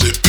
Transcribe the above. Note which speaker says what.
Speaker 1: Zip.